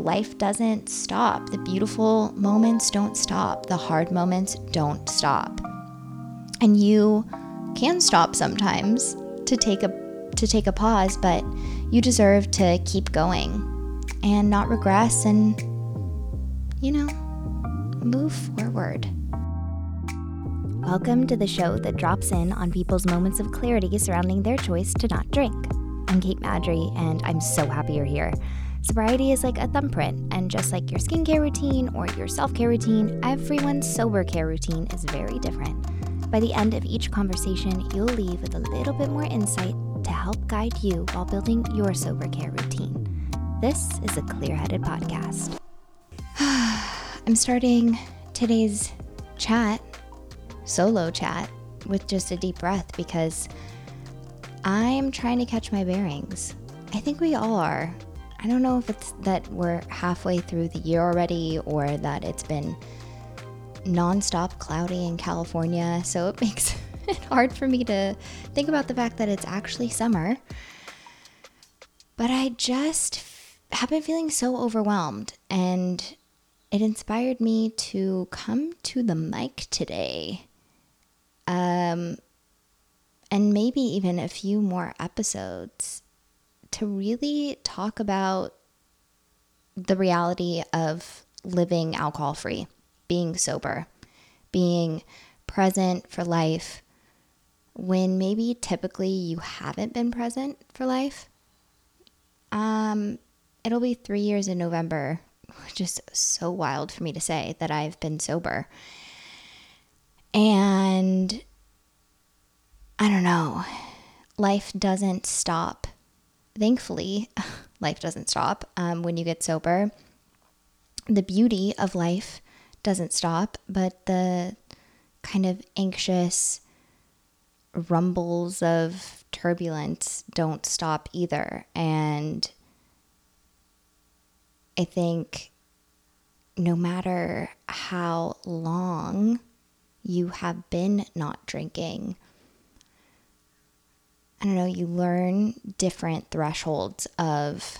life doesn't stop. The beautiful moments don't stop. The hard moments don't stop. And you can stop sometimes to take a to take a pause, but you deserve to keep going and not regress and you know, move forward. Welcome to the show that drops in on people's moments of clarity surrounding their choice to not drink. I'm Cait Madry, and I'm so happy you're here. Sobriety is like a thumbprint, and just like your skincare routine or your self care routine, everyone's sober care routine is very different. By the end of each conversation, you'll leave with a little bit more insight to help guide you while building your sober care routine. This is a clear headed podcast. I'm starting today's chat, solo chat, with just a deep breath because I'm trying to catch my bearings. I think we all are. I don't know if it's that we're halfway through the year already or that it's been nonstop cloudy in California, so it makes it hard for me to think about the fact that it's actually summer. But I just have been feeling so overwhelmed, and it inspired me to come to the mic today. Um, and maybe even a few more episodes to really talk about the reality of living alcohol free, being sober, being present for life when maybe typically you haven't been present for life. Um, it'll be three years in November, which is so wild for me to say that I've been sober. And I don't know, life doesn't stop thankfully, life doesn't stop um, when you get sober. The beauty of life doesn't stop, but the kind of anxious rumbles of turbulence don't stop either. And I think no matter how long you have been not drinking, I don't know, you learn different thresholds of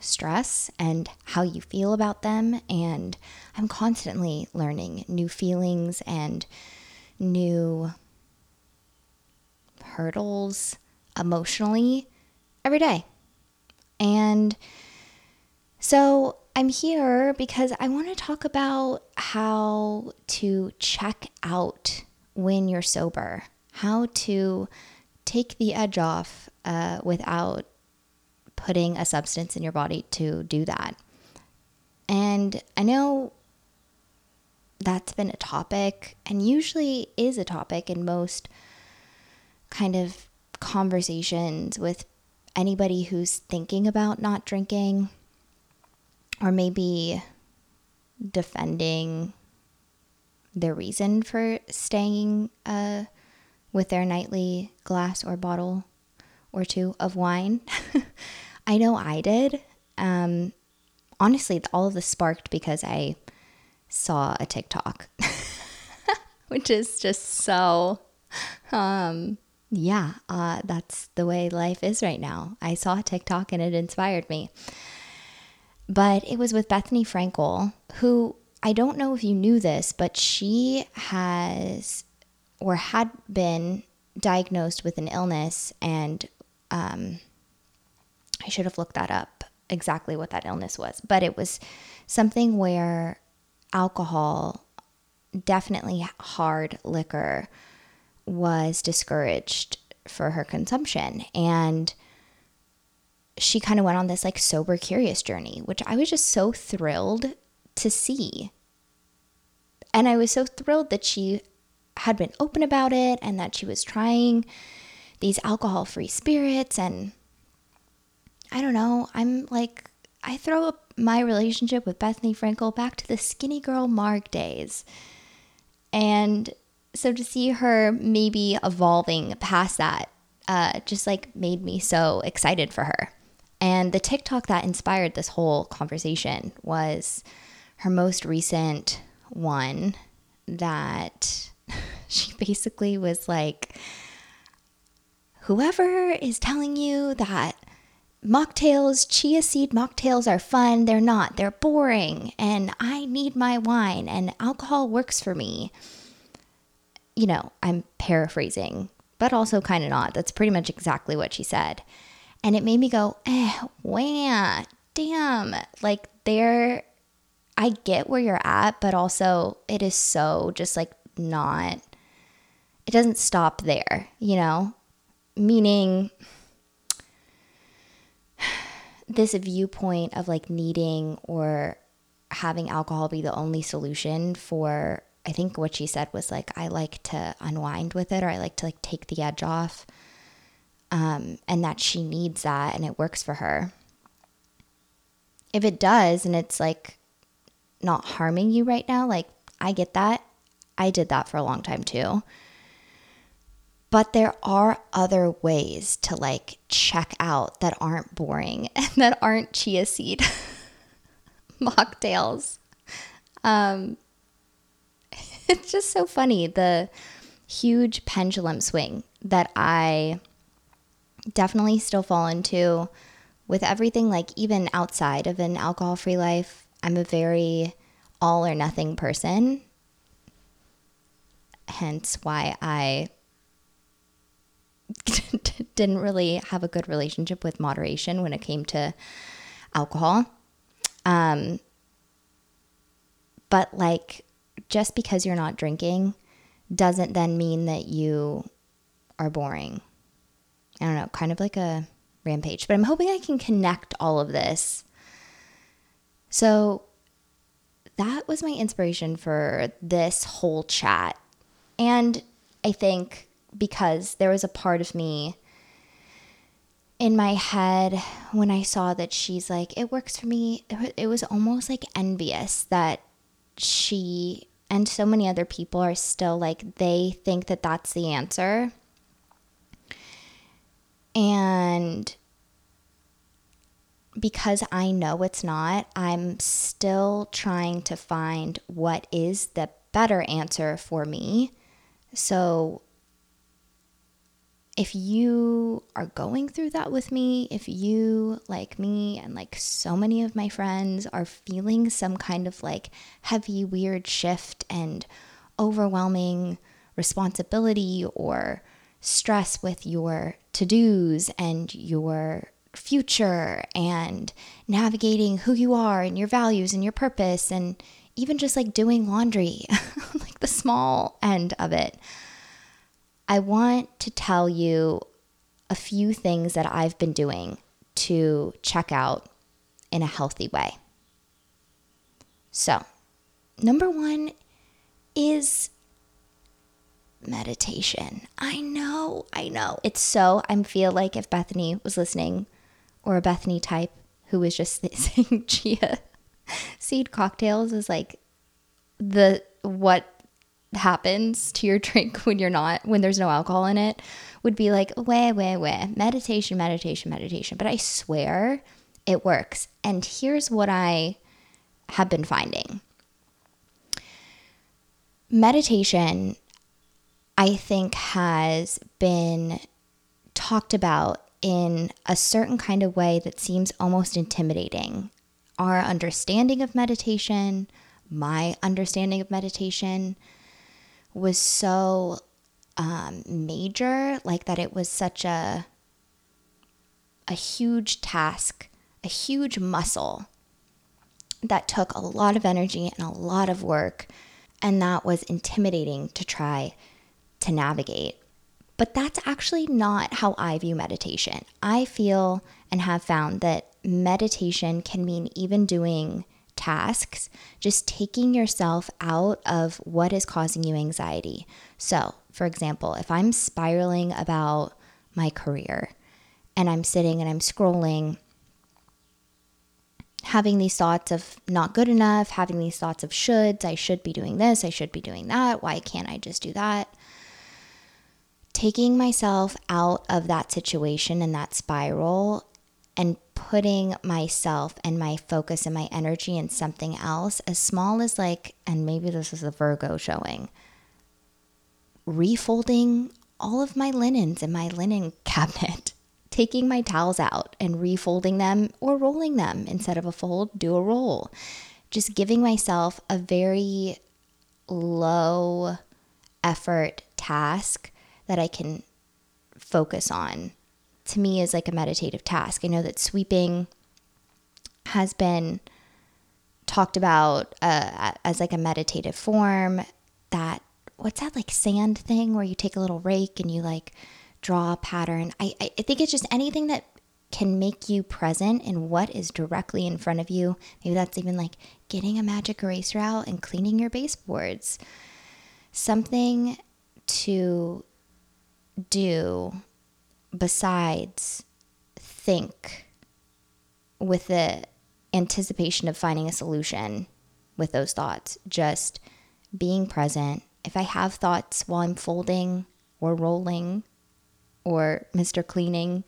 stress and how you feel about them. And I'm constantly learning new feelings and new hurdles emotionally every day. And so I'm here because I want to talk about how to check out when you're sober, how to take the edge off uh, without putting a substance in your body to do that. And I know that's been a topic and usually is a topic in most kind of conversations with anybody who's thinking about not drinking or maybe defending their reason for staying uh, with their nightly glass or bottle or two of wine. I know I did. Um, honestly, all of this sparked because I saw a TikTok, which is just so, um, yeah, uh, that's the way life is right now. I saw a TikTok and it inspired me. But it was with Bethenny Frankel, who I don't know if you knew this, but she has or had been diagnosed with an illness, and um, I should have looked that up exactly what that illness was, but it was something where alcohol, definitely hard liquor, was discouraged for her consumption. And she kind of went on this like sober curious journey, which I was just so thrilled to see. And I was so thrilled that she had been open about it and that she was trying these alcohol free spirits. And I don't know, I'm like, I throw up my relationship with Bethenny Frankel back to the Skinnygirl Marg days. And so to see her maybe evolving past that uh, just like made me so excited for her. And the TikTok that inspired this whole conversation was her most recent one that she basically was like, whoever is telling you that mocktails, chia seed mocktails are fun. They're not, they're boring. And I need my wine, and alcohol works for me. You know, I'm paraphrasing, but also kind of not. That's pretty much exactly what she said. And it made me go, eh, wah, damn. Like, there, I get where you're at, but also it is so just like not, it doesn't stop there, you know? Meaning, this viewpoint of like needing or having alcohol be the only solution for I think what she said was like I like to unwind with it or I like to like take the edge off. Um, and that she needs that and it works for her. If it does and it's like not harming you right now, like I get that. I did that for a long time too. But there are other ways to like check out that aren't boring and that aren't chia seed mocktails. Um, it's just so funny the huge pendulum swing that I definitely still fall into with everything, like even outside of an alcohol free life. I'm a very all or nothing person. Hence why I didn't really have a good relationship with moderation when it came to alcohol. Um, but like, just because you're not drinking doesn't then mean that you are boring. I don't know, kind of like a rampage. But I'm hoping I can connect all of this. So that was my inspiration for this whole chat. And I think because there was a part of me in my head when I saw that she's like, it works for me. It was almost like envious that she and so many other people are still like, they think that that's the answer. And because I know it's not, I'm still trying to find what is the better answer for me. So if you are going through that with me, if you, like me and like so many of my friends, are feeling some kind of like heavy, weird shift and overwhelming responsibility or stress with your to dos and your future and navigating who you are and your values and your purpose and even just like doing laundry, like the small end of it. I want to tell you a few things that I've been doing to check out in a healthy way. So, number one is meditation. I know, I know. It's so, I feel like if Bethenny was listening, or a Bethenny type who was just saying chia seed cocktails is like the what happens to your drink when you're not when there's no alcohol in it would be like way way way meditation meditation meditation. But i swear it works. And here's what i have been finding. Meditation i think has been talked about in a certain kind of way that seems almost intimidating. Our understanding of meditation my understanding of meditation was so um, major, like that it was such a a huge task, a huge muscle that took a lot of energy and a lot of work, and that was intimidating to try to navigate. But that's actually not how I view meditation. I feel and have found that meditation can mean even doing tasks, just taking yourself out of what is causing you anxiety. So, for example, if I'm spiraling about my career and I'm sitting and I'm scrolling, having these thoughts of not good enough, having these thoughts of shoulds, I should be doing this, I should be doing that, why can't I just do that? Taking myself out of that situation and that spiral and putting myself and my focus and my energy in something else, as small as like, and maybe this is a Virgo showing, refolding all of my linens in my linen cabinet. taking my towels out and refolding them or rolling them instead of a fold, do a roll. Just giving myself a very low effort task that I can focus on to me is like a meditative task. I know that sweeping has been talked about uh, as like a meditative form that what's that like sand thing where you take a little rake and you like draw a pattern. I, I think it's just anything that can make you present in what is directly in front of you. Maybe that's even like getting a magic eraser out and cleaning your baseboards. Something to do besides think with the anticipation of finding a solution with those thoughts. Just being present. If I have thoughts while I'm folding or rolling or Mr. Cleaning,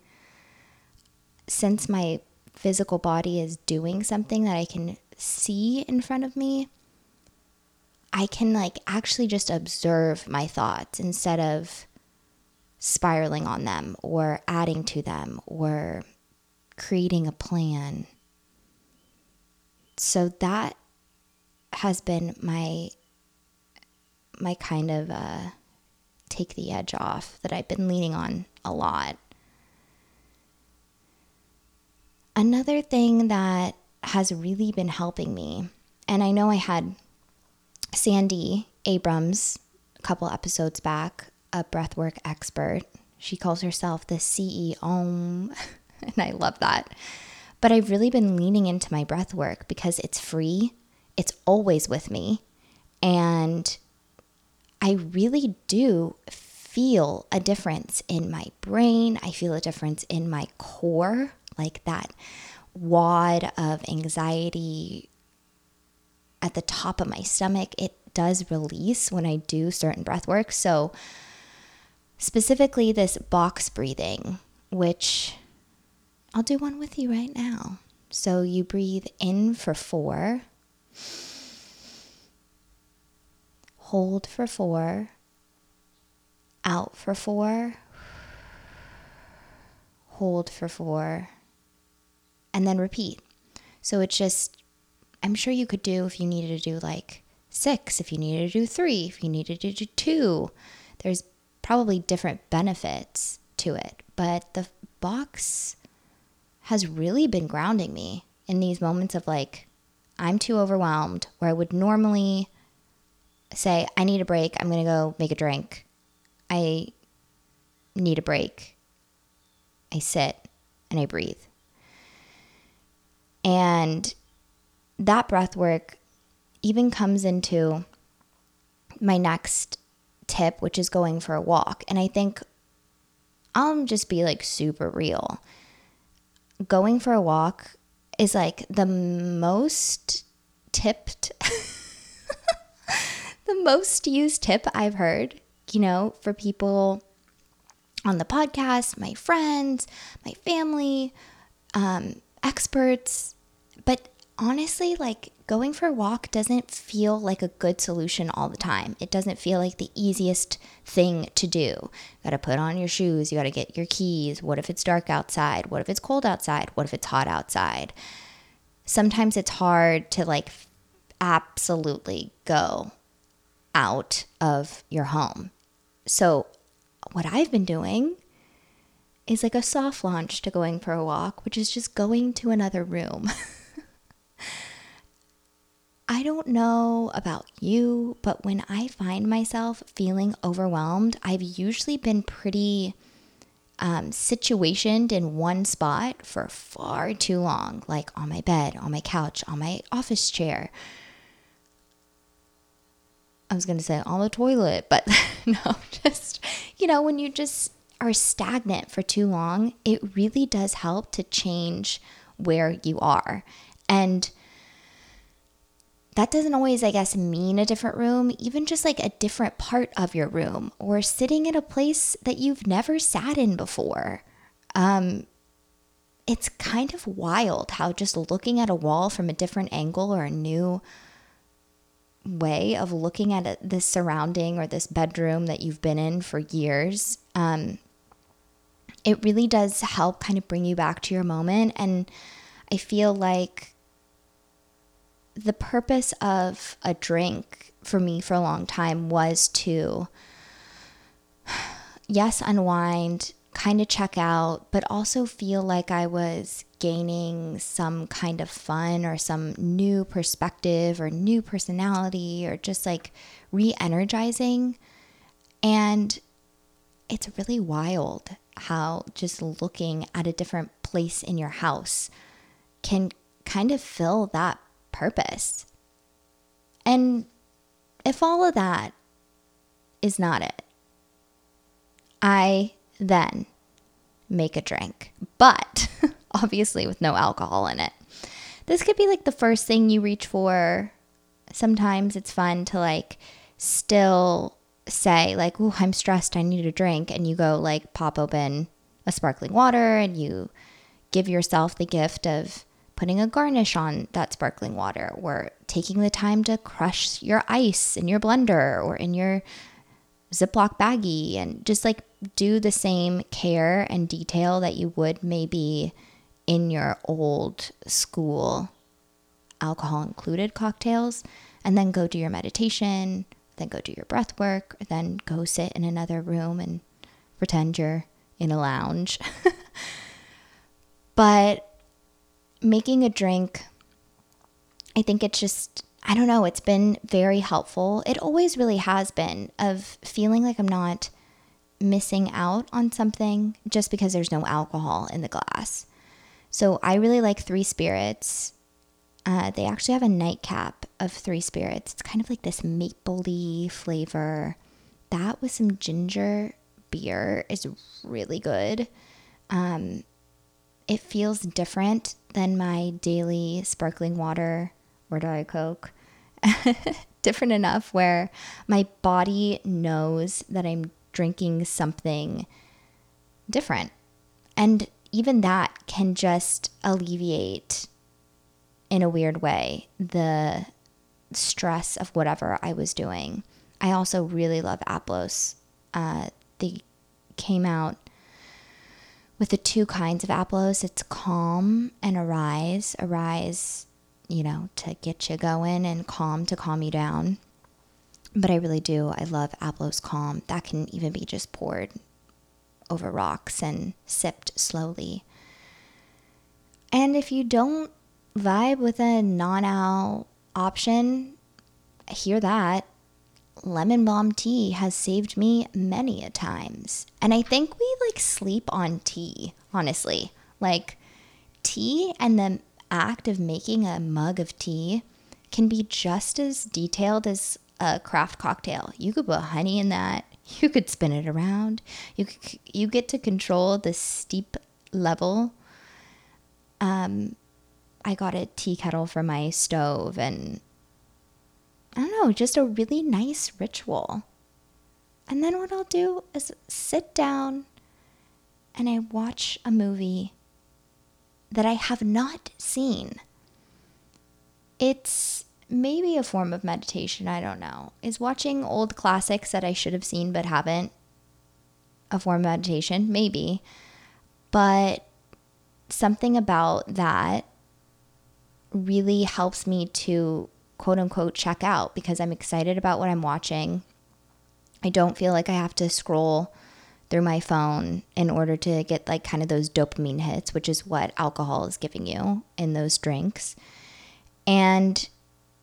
since my physical body is doing something that I can see in front of me, I can like actually just observe my thoughts instead of spiraling on them or adding to them or creating a plan. So that has been my my kind of uh, take the edge off that I've been leaning on a lot. Another thing that has really been helping me, and I know I had Sandy Abrams a couple episodes back, a breathwork expert. She calls herself the CEO, and I love that. But I've really been leaning into my breathwork because it's free, it's always with me, and I really do feel a difference in my brain. I feel a difference in my core, like that wad of anxiety at the top of my stomach. It does release when I do certain breath work. So, specifically, this box breathing, which I'll do one with you right now. So, you breathe in for four hold for four, out for four, hold for four, and then repeat. So it's just, I'm sure you could do if you needed to do like six, if you needed to do three, if you needed to do two. There's probably different benefits to it, but the box has really been grounding me in these moments of like, I'm too overwhelmed, where I would normally say, I need a break. I'm going to go make a drink. I need a break. I sit and I breathe. And that breath work even comes into my next tip, which is going for a walk. And I think I'll just be like super real. Going for a walk is like the most tipped the most used tip I've heard, you know, for people on the podcast, my friends, my family, um, experts. Honestly, like going for a walk doesn't feel like a good solution all the time. It doesn't feel like the easiest thing to do. You gotta put on your shoes, you gotta get your keys. What if it's dark outside? What if it's cold outside? What if it's hot outside? Sometimes it's hard to like absolutely go out of your home. So, what I've been doing is like a soft launch to going for a walk, which is just going to another room. I don't know about you, but when I find myself feeling overwhelmed, I've usually been pretty um, situationed in one spot for far too long, like on my bed, on my couch, on my office chair, I was going to say on the toilet, but no, just, you know, when you just are stagnant for too long, it really does help to change where you are. And that doesn't always, I guess, mean a different room, even just like a different part of your room or sitting in a place that you've never sat in before. Um, it's kind of wild how just looking at a wall from a different angle or a new way of looking at it, this surrounding or this bedroom that you've been in for years, um, it really does help kind of bring you back to your moment. And I feel like the purpose of a drink for me for a long time was to, yes, unwind, kind of check out, but also feel like I was gaining some kind of fun or some new perspective or new personality or just like re energizing. And it's really wild how just looking at a different place in your house can kind of fill that purpose. And if all of that is not it, I then make a drink, but obviously with no alcohol in it. This could be like the first thing you reach for. Sometimes it's fun to like still say like, "Oh, I'm stressed, I need a drink." And you go like pop open a sparkling water and you give yourself the gift of putting a garnish on that sparkling water or taking the time to crush your ice in your blender or in your Ziploc baggie and just like do the same care and detail that you would maybe in your old school alcohol included cocktails and then go do your meditation, then go do your breath work, then go sit in another room and pretend you're in a lounge. but making a drink, I think it's just, I don't know, it's been very helpful. It always really has been of feeling like I'm not missing out on something just because there's no alcohol in the glass. So I really like Three Spirits. Uh, they actually have a nightcap of Three Spirits. It's kind of like this mapley flavor. That with some ginger beer is really good. Um, it feels different than my daily sparkling water or Diet Coke. different enough where my body knows that I'm drinking something different. And even that can just alleviate, in a weird way, the stress of whatever I was doing. I also really love Aplos. Uh, they came out with the two kinds of Aplos. It's Calm and Arise. Arise, you know, to get you going, and Calm to calm you down. But I really do. I love Aplos Calm. That can even be just poured over rocks and sipped slowly. And if you don't vibe with a non al option, hear that lemon balm tea has saved me many a times. And I think we like sleep on tea, honestly. Like tea and the act of making a mug of tea can be just as detailed as a craft cocktail. You could put honey in that. You could spin it around. You could, you get to control the steep level. Um, I got a tea kettle for my stove and I don't know, just a really nice ritual. And then what I'll do is sit down and I watch a movie that I have not seen. It's maybe a form of meditation, I don't know. Is watching old classics that I should have seen but haven't a form of meditation? Maybe. But something about that really helps me to quote unquote check out because I'm excited about what I'm watching. I don't feel like I have to scroll through my phone in order to get like kind of those dopamine hits, which is what alcohol is giving you in those drinks. And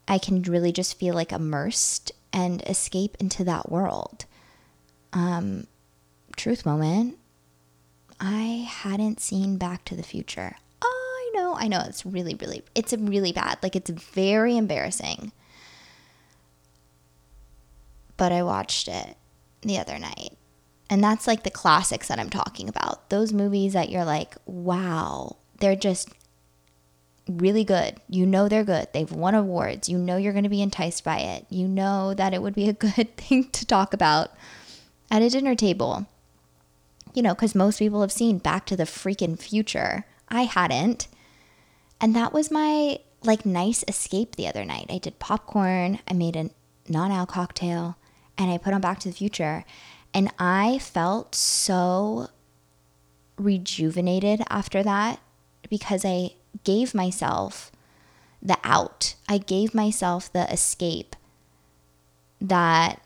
I can really just feel like immersed and escape into that world. Um, truth moment I hadn't seen Back to the Future know, I know it's really, really, it's really bad. Like it's very embarrassing. But I watched it the other night. And that's like the classics that I'm talking about. Those movies that you're like, wow, they're just really good. You know they're good. They've won awards. You know you're going to be enticed by it. You know that it would be a good thing to talk about at a dinner table. You know, because most people have seen Back to the freaking future. I hadn't. And that was my like nice escape the other night. I did popcorn, I made a non-al cocktail, and I put on Back to the Future, and I felt so rejuvenated after that because I gave myself the out. I gave myself the escape that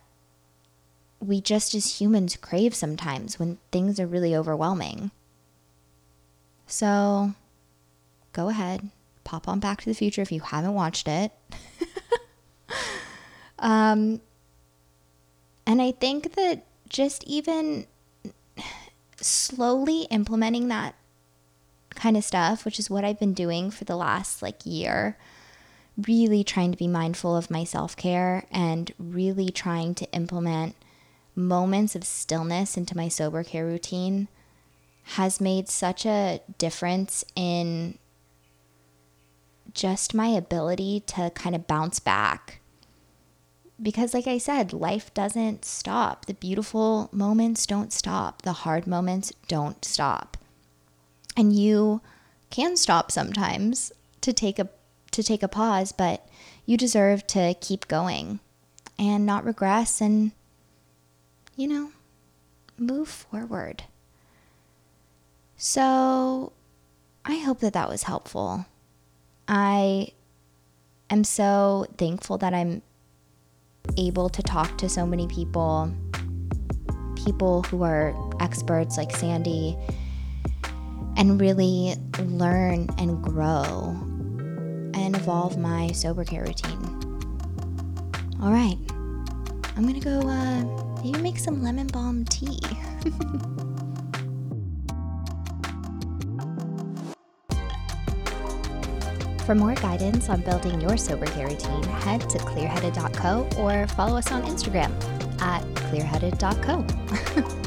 we just as humans crave sometimes when things are really overwhelming. So go ahead, pop on Back to the Future if you haven't watched it. um, and I think that just even slowly implementing that kind of stuff, which is what I've been doing for the last like year, really trying to be mindful of my self care and really trying to implement moments of stillness into my sober care routine has made such a difference in just my ability to kind of bounce back. Because, like I said, life doesn't stop. The beautiful moments don't stop, the hard moments don't stop. And you can stop sometimes to take a to take a pause, but you deserve to keep going and not regress and you know, move forward. So, I hope that that was helpful. I am so thankful that I'm able to talk to so many people, people who are experts like Sandy, and really learn and grow and evolve my sober care routine. All right, I'm gonna go uh, maybe make some lemon balm tea. For more guidance on building your sober care routine, head to clearheaded.co or follow us on Instagram at clearheaded.co.